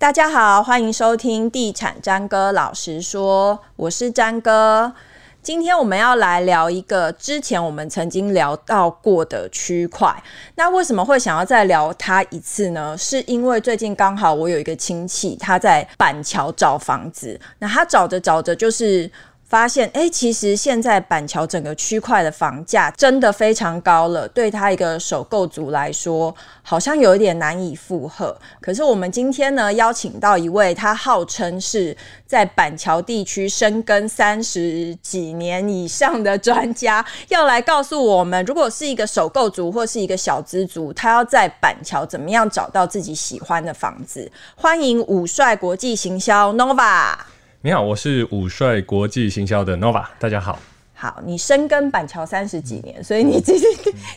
大家好，欢迎收听地产詹哥老实说，我是詹哥。今天我们要来聊一个之前我们曾经聊到过的区块。那为什么会想要再聊它一次呢？是因为最近刚好我有一个亲戚，他在板桥找房子，那他找着找着就是。发现，哎、其实现在板桥整个区块的房价真的非常高了，对他一个首购族来说，好像有一点难以负荷。可是我们今天呢，邀请到一位，他号称是在板桥地区深耕三十几年以上的专家，要来告诉我们，如果是一个首购族或是一个小资族，他要在板桥怎么样找到自己喜欢的房子。欢迎武帅国际行销 Nova。你好，我是武帅国际行销的 Nova，大家好。好，你深耕板桥三十几年，所以你今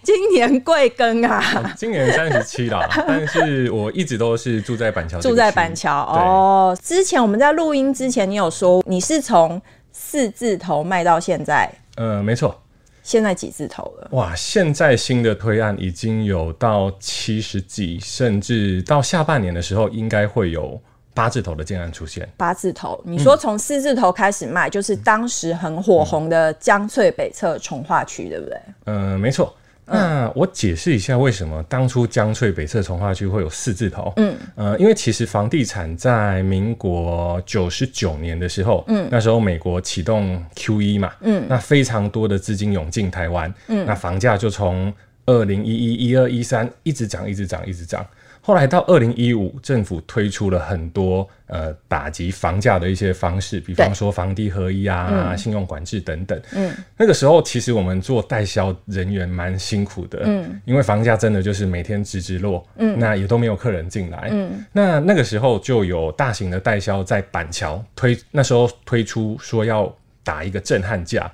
今年贵庚啊？今年三十七啦，但是我一直都是住在板桥，住在板桥哦。之前我们在录音之前，你有说你是从四字头卖到现在？呃，没错。现在几字头了？哇，现在新的推案已经有到七十几，甚至到下半年的时候应该会有。八字头的建案出现，八字头，你说从四字头开始卖，嗯、就是当时很火红的江翠北侧重化区，对不对？嗯，没错。那我解释一下为什么当初江翠北侧重化区会有四字头。嗯，呃，因为其实房地产在民国九十九年的时候，嗯，那时候美国启动 QE 嘛，嗯，那非常多的资金涌进台湾，嗯，那房价就从二零一一、一二、一三一直涨，一直涨，一直涨。后来到二零一五，政府推出了很多呃打击房价的一些方式，比方说房地合一啊、嗯、信用管制等等。嗯，那个时候其实我们做代销人员蛮辛苦的，嗯，因为房价真的就是每天直直落，嗯，那也都没有客人进来，嗯，那那个时候就有大型的代销在板桥推，那时候推出说要打一个震撼价。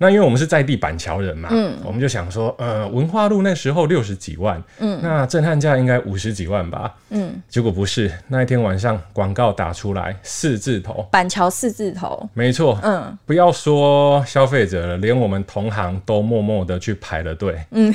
那因为我们是在地板桥人嘛，嗯，我们就想说，呃，文化路那时候六十几万，嗯，那震撼价应该五十几万吧，嗯，结果不是，那一天晚上广告打出来四字头，板桥四字头，没错，嗯，不要说消费者了，连我们同行都默默的去排了队，嗯，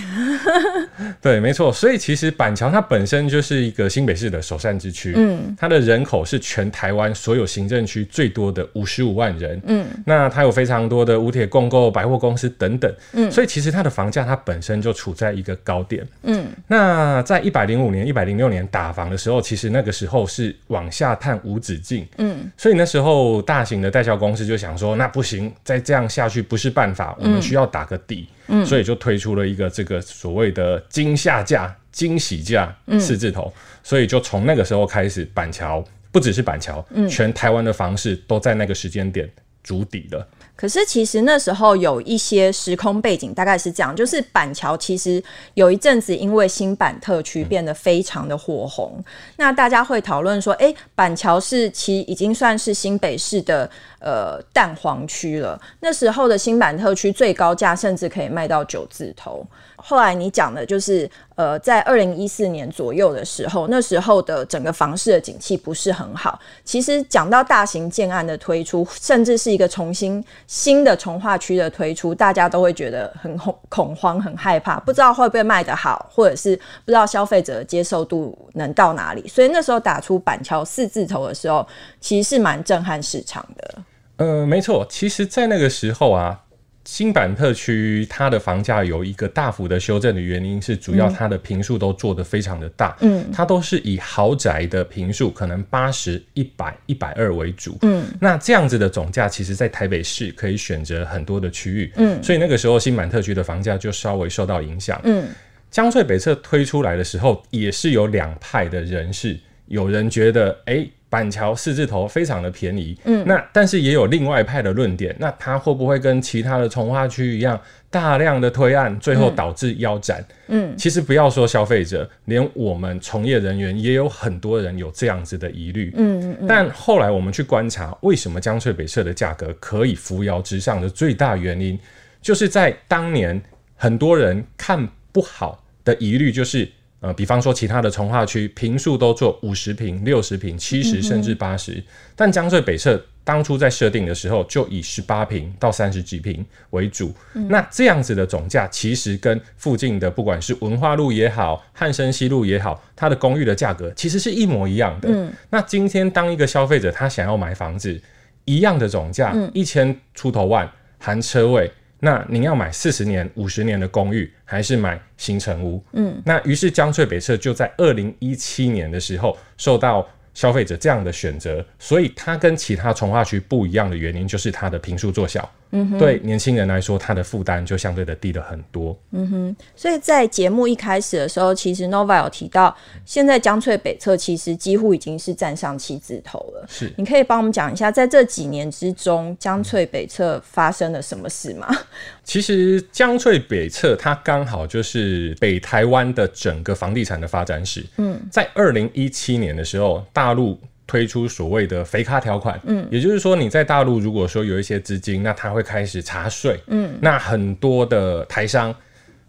对，没错，所以其实板桥它本身就是一个新北市的首善之区，嗯，它的人口是全台湾所有行政区最多的五十五万人，嗯，那它有非常多的五铁共构。百货公司等等，嗯，所以其实它的房价它本身就处在一个高点，嗯，那在一百零五年、一百零六年打房的时候，其实那个时候是往下探无止境，嗯，所以那时候大型的代销公司就想说，那不行，再这样下去不是办法，我们需要打个底，嗯，所以就推出了一个这个所谓的惊吓价、惊喜价四字头，所以就从那个时候开始，板桥不只是板桥，嗯，全台湾的房市都在那个时间点筑底了。可是其实那时候有一些时空背景，大概是这样，就是板桥其实有一阵子因为新版特区变得非常的火红，那大家会讨论说，哎、板桥是其已经算是新北市的呃蛋黄区了。那时候的新板特区最高价甚至可以卖到九字头。后来你讲的就是，呃，在二零一四年左右的时候，那时候的整个房市的景气不是很好。其实讲到大型建案的推出，甚至是一个重新新的从化区的推出，大家都会觉得很恐恐慌、很害怕，不知道会不会卖得好，或者是不知道消费者的接受度能到哪里。所以那时候打出板桥四字头的时候，其实是蛮震撼市场的。呃，没错，其实，在那个时候啊。新版特区它的房价有一个大幅的修正的原因是，主要它的坪数都做得非常的大，嗯，它都是以豪宅的坪数，可能八十一百一百二为主，嗯，那这样子的总价，其实在台北市可以选择很多的区域，嗯，所以那个时候新版特区的房价就稍微受到影响，嗯，江翠北侧推出来的时候，也是有两派的人士，有人觉得，哎、欸。板桥四字头非常的便宜，嗯，那但是也有另外一派的论点，那它会不会跟其他的从化区一样，大量的推案，最后导致腰斩？嗯，其实不要说消费者，连我们从业人员也有很多人有这样子的疑虑，嗯嗯。但后来我们去观察，为什么江翠北侧的价格可以扶摇直上的最大原因，就是在当年很多人看不好的疑虑，就是。呃，比方说其他的从化区平数都做五十平、六十平、七十甚至八十，但江翠北侧当初在设定的时候就以十八平到三十几平为主。嗯、那这样子的总价其实跟附近的不管是文化路也好、汉生西路也好，它的公寓的价格其实是一模一样的。嗯、那今天当一个消费者他想要买房子，一样的总价一千出头万含车位。那您要买四十年、五十年的公寓，还是买新城屋？嗯，那于是江翠北侧就在二零一七年的时候受到消费者这样的选择，所以它跟其他从化区不一样的原因就是它的平数做小。嗯哼，对年轻人来说，他的负担就相对的低了很多。嗯哼，所以在节目一开始的时候，其实 Nova 有提到，现在江翠北侧其实几乎已经是站上七字头了。是，你可以帮我们讲一下，在这几年之中，江翠北侧发生了什么事吗？其实江翠北侧它刚好就是北台湾的整个房地产的发展史。嗯，在二零一七年的时候，大陆。推出所谓的肥咖条款，嗯，也就是说你在大陆如果说有一些资金，那他会开始查税，嗯，那很多的台商，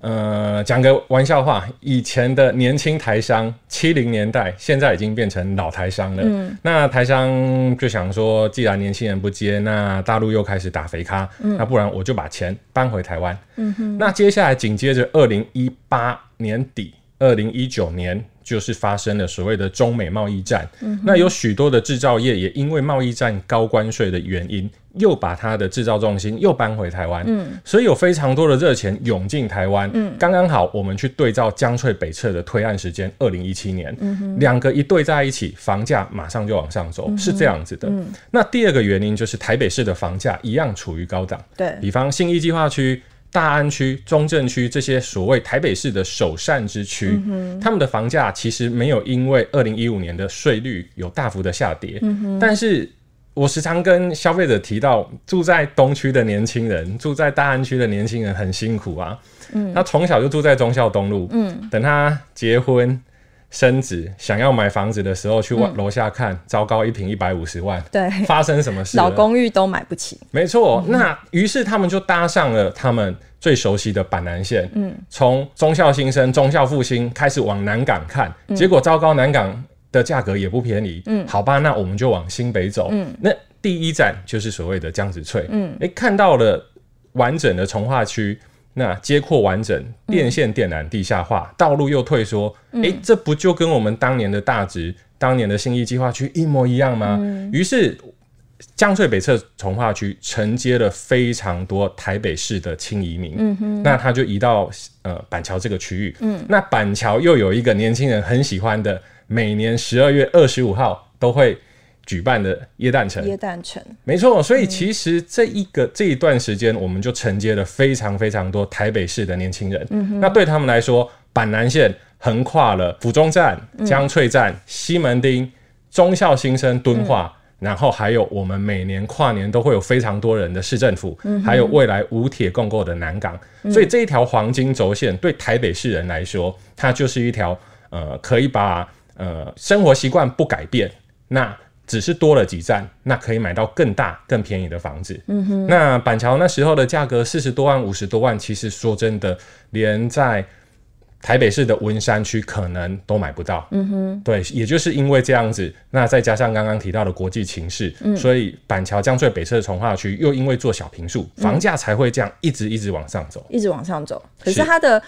呃，讲个玩笑话，以前的年轻台商，七零年代现在已经变成老台商了，嗯，那台商就想说，既然年轻人不接，那大陆又开始打肥咖，嗯，那不然我就把钱搬回台湾，嗯哼，那接下来紧接着二零一八年底，二零一九年。就是发生了所谓的中美贸易战，嗯、那有许多的制造业也因为贸易战高关税的原因，又把它的制造重心又搬回台湾，嗯，所以有非常多的热钱涌进台湾，嗯，刚刚好我们去对照江翠北侧的推案时间，二零一七年，嗯哼，两个一对在一起，房价马上就往上走，嗯、是这样子的。嗯、那第二个原因就是台北市的房价一样处于高档，对，比方信义计划区。大安区、中正区这些所谓台北市的首善之区，嗯、他们的房价其实没有因为二零一五年的税率有大幅的下跌。嗯、但是我时常跟消费者提到，住在东区的年轻人，住在大安区的年轻人很辛苦啊。嗯、他从小就住在忠孝东路，嗯、等他结婚。升职想要买房子的时候，去楼下看，嗯、糟糕，一平一百五十万，对，发生什么事？老公寓都买不起。没错，那于是他们就搭上了他们最熟悉的板南线，嗯，从忠孝新生、中校复兴开始往南港看，嗯、结果糟糕，南港的价格也不便宜，嗯，好吧，那我们就往新北走，嗯，那第一站就是所谓的江子翠，嗯，诶，看到了完整的从化区。那街廓完整，电线电缆地下化，嗯、道路又退缩，诶、嗯。欸，这不就跟我们当年的大直、当年的新义计划区一模一样吗？于、嗯、是江翠北侧从化区承接了非常多台北市的轻移民，嗯、那他就移到呃板桥这个区域，嗯、那板桥又有一个年轻人很喜欢的，每年十二月二十五号都会。举办的耶诞城，耶诞城，没错。所以其实这一个、嗯、这一段时间，我们就承接了非常非常多台北市的年轻人。嗯、那对他们来说，板南线横跨了府中站、江翠站、嗯、西门町、忠孝新生、敦化，嗯、然后还有我们每年跨年都会有非常多人的市政府，嗯、还有未来五铁共构的南港。嗯、所以这一条黄金轴线对台北市人来说，它就是一条呃，可以把呃生活习惯不改变那。只是多了几站，那可以买到更大、更便宜的房子。嗯哼，那板桥那时候的价格四十多万、五十多万，其实说真的，连在台北市的文山区可能都买不到。嗯哼，对，也就是因为这样子，那再加上刚刚提到的国际情势，嗯、所以板桥江翠北侧的重化区又因为做小平数，房价才会这样一直一直往上走，一直往上走。可是它的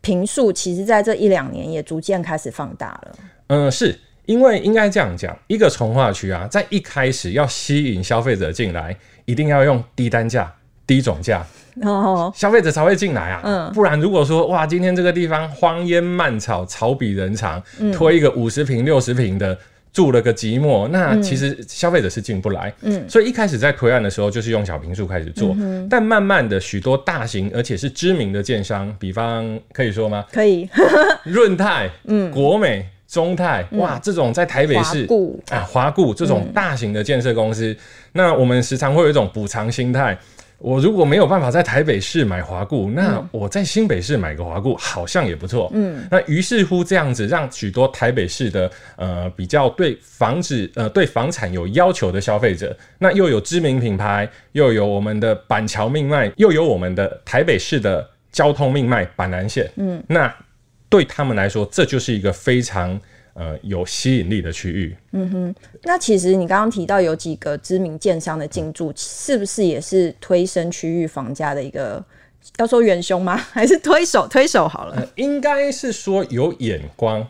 平数其实在这一两年也逐渐开始放大了。嗯，是。因为应该这样讲，一个从化区啊，在一开始要吸引消费者进来，一定要用低单价、低总价，哦，消费者才会进来啊。嗯，不然如果说哇，今天这个地方荒烟蔓草、草比人长，嗯、推一个五十平、六十平的，住了个寂寞，那其实消费者是进不来。嗯，所以一开始在推案的时候，就是用小平数开始做，嗯、但慢慢的，许多大型而且是知名的建商，比方可以说吗？可以，润泰、嗯，国美。中泰哇，这种在台北市固啊，华固这种大型的建设公司，嗯、那我们时常会有一种补偿心态。我如果没有办法在台北市买华固，那我在新北市买个华固好像也不错。嗯，那于是乎这样子，让许多台北市的呃比较对房子呃对房产有要求的消费者，那又有知名品牌，又有我们的板桥命脉，又有我们的台北市的交通命脉板南线。嗯，那。对他们来说，这就是一个非常呃有吸引力的区域。嗯哼，那其实你刚刚提到有几个知名建商的进驻，是不是也是推升区域房价的一个？要说元凶吗？还是推手？推手好了，呃、应该是说有眼光。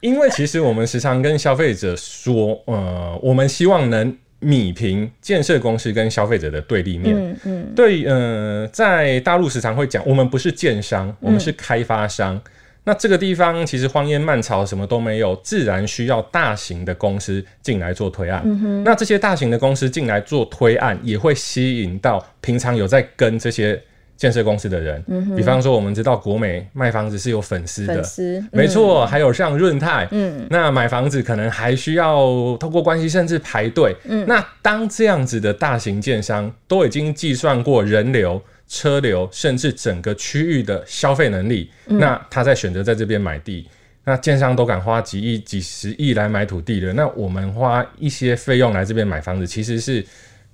因为其实我们时常跟消费者说，呃，我们希望能弭平建设公司跟消费者的对立面。嗯嗯。对，呃，在大陆时常会讲，我们不是建商，我们是开发商。嗯、那这个地方其实荒烟蔓草，什么都没有，自然需要大型的公司进来做推案。嗯。那这些大型的公司进来做推案，也会吸引到平常有在跟这些。建设公司的人，嗯、比方说，我们知道国美卖房子是有粉丝的，嗯、没错，还有像润泰，嗯，那买房子可能还需要透过关系，甚至排队。嗯，那当这样子的大型建商都已经计算过人流、车流，甚至整个区域的消费能力，嗯、那他在选择在这边买地，那建商都敢花几亿、几十亿来买土地了，那我们花一些费用来这边买房子，其实是。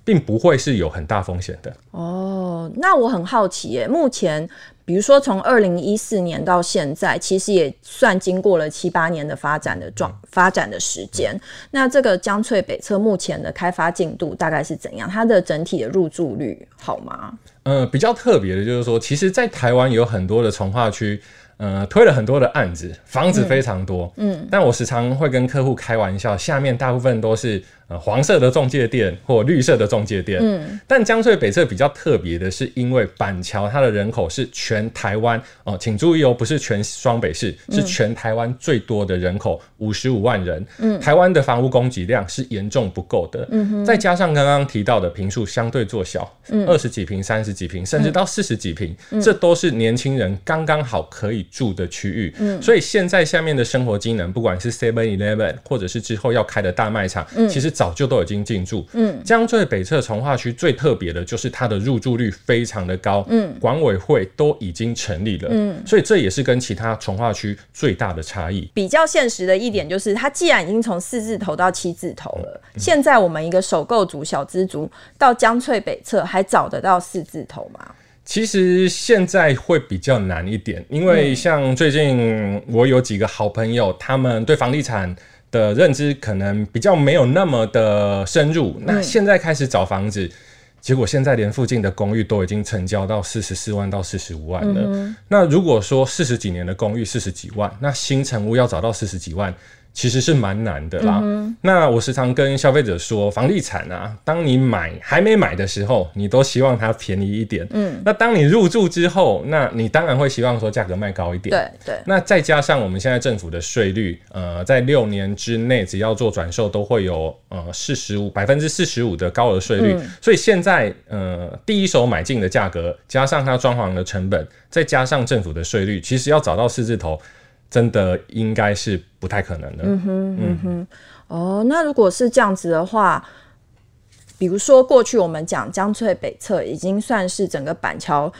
并不会是有很大风险的哦。那我很好奇耶，目前比如说从二零一四年到现在，其实也算经过了七八年的发展的状发展的时间。嗯、那这个江翠北侧目前的开发进度大概是怎样？它的整体的入住率好吗？呃，比较特别的就是说，其实，在台湾有很多的从化区。呃，推了很多的案子，房子非常多。嗯，嗯，但我时常会跟客户开玩笑，下面大部分都是呃黄色的中介店或绿色的中介店。嗯，但江翠北侧比较特别的是，因为板桥它的人口是全台湾哦、呃，请注意哦，不是全双北市，是全台湾最多的人口，五十五万人。嗯，台湾的房屋供给量是严重不够的。再加上刚刚提到的平数相对做小，嗯，二十几平、三十几平，甚至到四十几平，嗯、这都是年轻人刚刚好可以。住的区域，嗯，所以现在下面的生活机能，不管是 Seven Eleven，或者是之后要开的大卖场，嗯，其实早就都已经进驻，嗯，江翠北侧从化区最特别的就是它的入住率非常的高，嗯，管委会都已经成立了，嗯，所以这也是跟其他从化区最大的差异。比较现实的一点就是，它既然已经从四字头到七字头了，嗯，现在我们一个首购族、小资族到江翠北侧还找得到四字头吗？其实现在会比较难一点，因为像最近我有几个好朋友，他们对房地产的认知可能比较没有那么的深入。那现在开始找房子，结果现在连附近的公寓都已经成交到四十四万到四十五万了。那如果说四十几年的公寓四十几万，那新成屋要找到四十几万。其实是蛮难的啦。嗯、那我时常跟消费者说，房地产啊，当你买还没买的时候，你都希望它便宜一点。嗯。那当你入住之后，那你当然会希望说价格卖高一点。对对。对那再加上我们现在政府的税率，呃，在六年之内只要做转售都会有呃四十五百分之四十五的高额税率。嗯、所以现在呃第一手买进的价格，加上它装潢的成本，再加上政府的税率，其实要找到四字头。真的应该是不太可能的。嗯哼，嗯哼，哦，那如果是这样子的话，比如说过去我们讲江翠北侧已经算是整个板桥。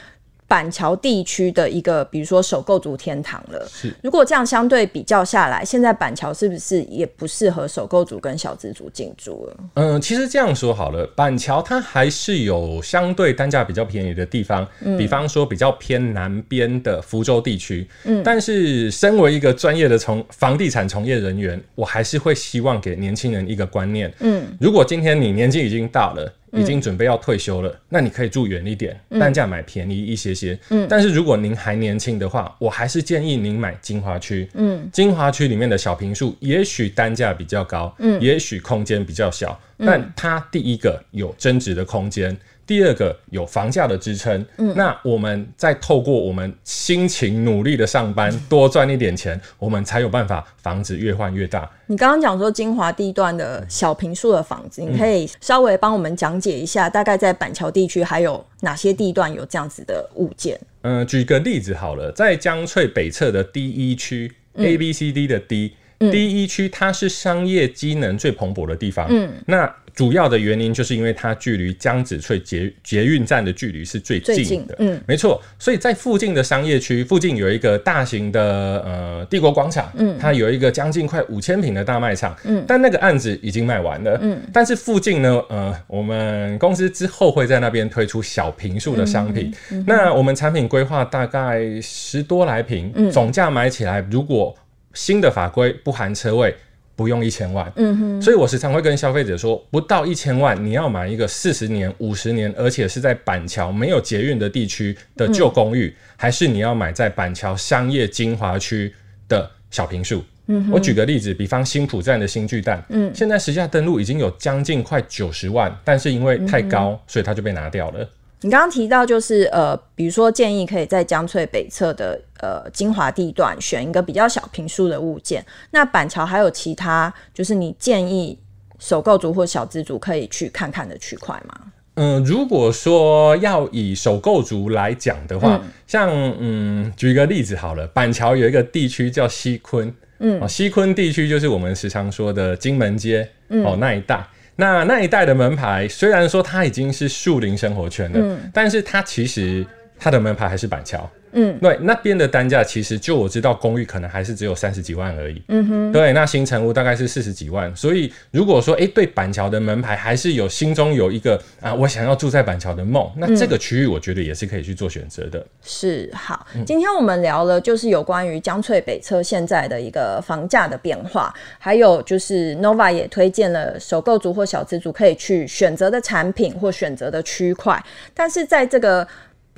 板桥地区的一个，比如说首购族天堂了。是，如果这样相对比较下来，现在板桥是不是也不适合首购族跟小资族进驻了？嗯，其实这样说好了，板桥它还是有相对单价比较便宜的地方，嗯、比方说比较偏南边的福州地区。嗯，但是身为一个专业的从房地产从业人员，我还是会希望给年轻人一个观念。嗯，如果今天你年纪已经大了。已经准备要退休了，嗯、那你可以住远一点，单价买便宜一些些。嗯，但是如果您还年轻的话，我还是建议您买金华区。嗯，精华区里面的小平数，也许单价比较高，嗯，也许空间比较小，嗯、但它第一个有增值的空间。第二个有房价的支撑，嗯，那我们再透过我们辛勤努力的上班，多赚一点钱，我们才有办法房子越换越大。你刚刚讲说金华地段的小平数的房子，你可以稍微帮我们讲解一下，大概在板桥地区还有哪些地段有这样子的物件？嗯，举个例子好了，在江翠北侧的 D 一区，A B C D 的 D，D、嗯、一区它是商业机能最蓬勃的地方，嗯，那。主要的原因就是因为它距离江子翠捷捷运站的距离是最近的，近嗯，没错。所以在附近的商业区附近有一个大型的呃帝国广场，嗯，它有一个将近快五千平的大卖场，嗯，但那个案子已经卖完了，嗯，但是附近呢，呃，我们公司之后会在那边推出小坪数的商品，嗯嗯、那我们产品规划大概十多来坪，嗯，总价买起来如果。新的法规不含车位。不用一千万，嗯哼，所以我时常会跟消费者说，不到一千万，你要买一个四十年、五十年，而且是在板桥没有捷运的地区的旧公寓，嗯，还是你要买在板桥商业精华区的小平数？嗯，我举个例子，比方新浦站的新巨蛋，嗯，现在实价登录已经有将近快九十万，但是因为太高，嗯，所以它就被拿掉了。你刚刚提到就是呃，比如说建议可以在江翠北侧的呃精华地段选一个比较小平数的物件。那板桥还有其他就是你建议首购族或小资族可以去看看的区块吗？嗯、呃，如果说要以首购族来讲的话，嗯像嗯，举一个例子好了，板桥有一个地区叫西昆，嗯，西昆地区就是我们时常说的金门街，嗯、哦那一带。那那一带的门牌，虽然说它已经是树林生活圈了，嗯，但是它其实它的门牌还是板桥。嗯，对，那边的单价其实就我知道，公寓可能还是只有三十几万而已。嗯哼，对，那新城屋大概是四十几万。所以如果说，哎、欸，对板桥的门牌还是有心中有一个啊，我想要住在板桥的梦，那这个区域我觉得也是可以去做选择的、嗯。是，好，今天我们聊了就是有关于江翠北侧现在的一个房价的变化，还有就是 Nova 也推荐了首购族或小资族可以去选择的产品或选择的区块，但是在这个。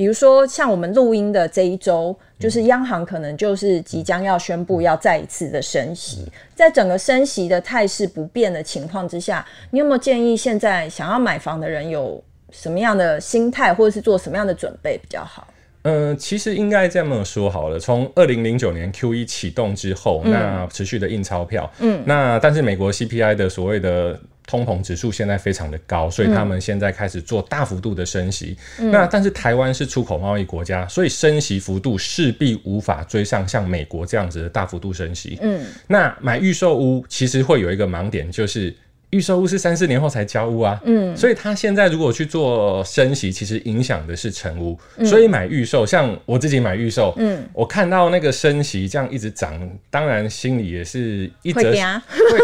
比如说，像我们录音的这一周，就是央行可能就是即将要宣布要再一次的升息，在整个升息的态势不变的情况之下，你有没有建议现在想要买房的人有什么样的心态，或者是做什么样的准备比较好？嗯、呃，其实应该这么说好了，从二零零九年 Q 一启动之后，那持续的印钞票，嗯，那但是美国 CPI 的所谓的。通膨指数现在非常的高，所以他们现在开始做大幅度的升息。嗯、那但是台湾是出口贸易国家，所以升息幅度势必无法追上像美国这样子的大幅度升息。嗯，那买预售屋其实会有一个盲点，就是。预售屋是三四年后才交屋啊，嗯，所以他现在如果去做升息，其实影响的是成屋，嗯，所以买预售，像我自己买预售，嗯，我看到那个升息这样一直涨，当然心里也是一直会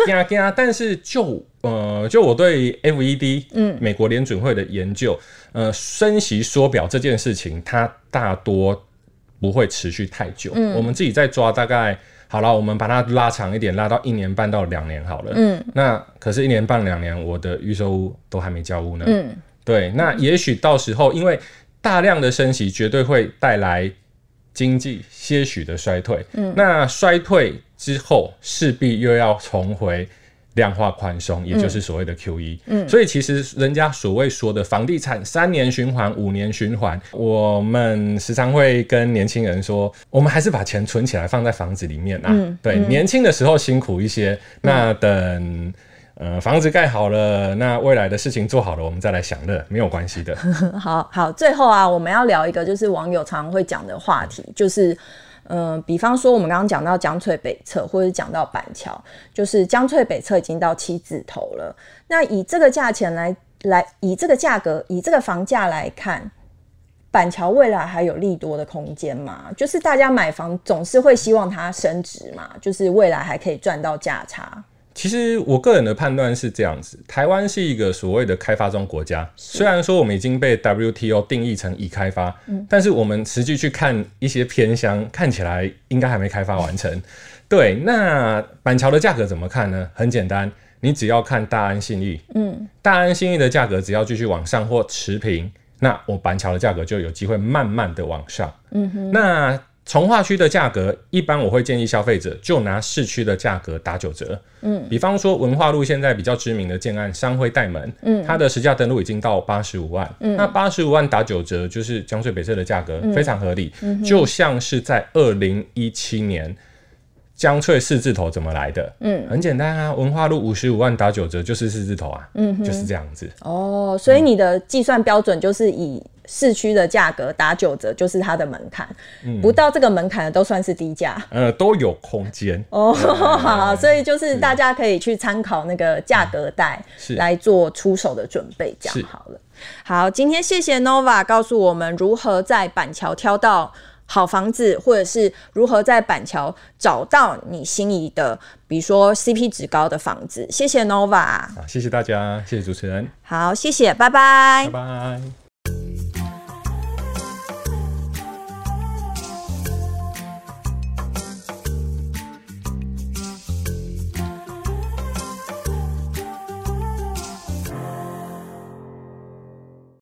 惊惊，但是就呃，就我对 FED，嗯，美国联准会的研究，呃，升息缩表这件事情，它大多不会持续太久，嗯，我们自己在抓大概。好了，我们把它拉长一点，拉到一年半到两年好了。嗯，那可是，一年半两年，我的预售屋都还没交屋呢。嗯，对，那也许到时候，因为大量的升息，绝对会带来经济些许的衰退。嗯，那衰退之后，势必又要重回。量化宽松，也就是所谓的 QE。嗯，所以其实人家所谓说的房地产三年循环、五年循环，我们时常会跟年轻人说，我们还是把钱存起来放在房子里面啊。嗯、对，嗯、年轻的时候辛苦一些，那等呃房子盖好了，那未来的事情做好了，我们再来享乐，没有关系的。好好，最后啊，我们要聊一个就是网友常常会讲的话题，就是。嗯、比方说我们刚刚讲到江翠北侧，或者讲到板桥，就是江翠北侧已经到七字头了。那以这个价钱来来，以这个价格，以这个房价来看，板桥未来还有利多的空间吗？就是大家买房总是会希望它升值嘛，就是未来还可以赚到价差。其实我个人的判断是这样子：台湾是一个所谓的开发中国家，虽然说我们已经被 WTO 定义成已开发，嗯，但是我们实际去看一些偏乡，看起来应该还没开发完成。对，那板桥的价格怎么看呢？很简单，你只要看大安信义，嗯，大安信义的价格只要继续往上或持平，那我板桥的价格就有机会慢慢的往上。嗯哼，那。重划区的价格，一般我会建议消费者就拿市区的价格打九折。嗯，比方说文化路现在比较知名的建案商会代门，嗯，它的实价登录已经到八十五万。嗯，那八十五万打九折，就是江水北侧的价格非常合理。嗯，就像是在二零一七年。江翠四字头怎么来的？嗯，很简单啊，文化路五十五万打九折就是四字头啊，嗯，就是这样子。哦，所以你的计算标准就是以市区的价格打九折，就是它的门槛，嗯，不到这个门槛的都算是低价，呃，都有空间。哦，好，所以就是大家可以去参考那个价格带来做出手的准备，这样好了。好，今天谢谢 Nova 告诉我们如何在板桥挑到好房子，或者是如何在板桥找到你心仪的，比如说 CP 值高的房子。谢谢 Nova，好，谢谢大家，谢谢主持人。好，谢谢，拜拜，拜拜。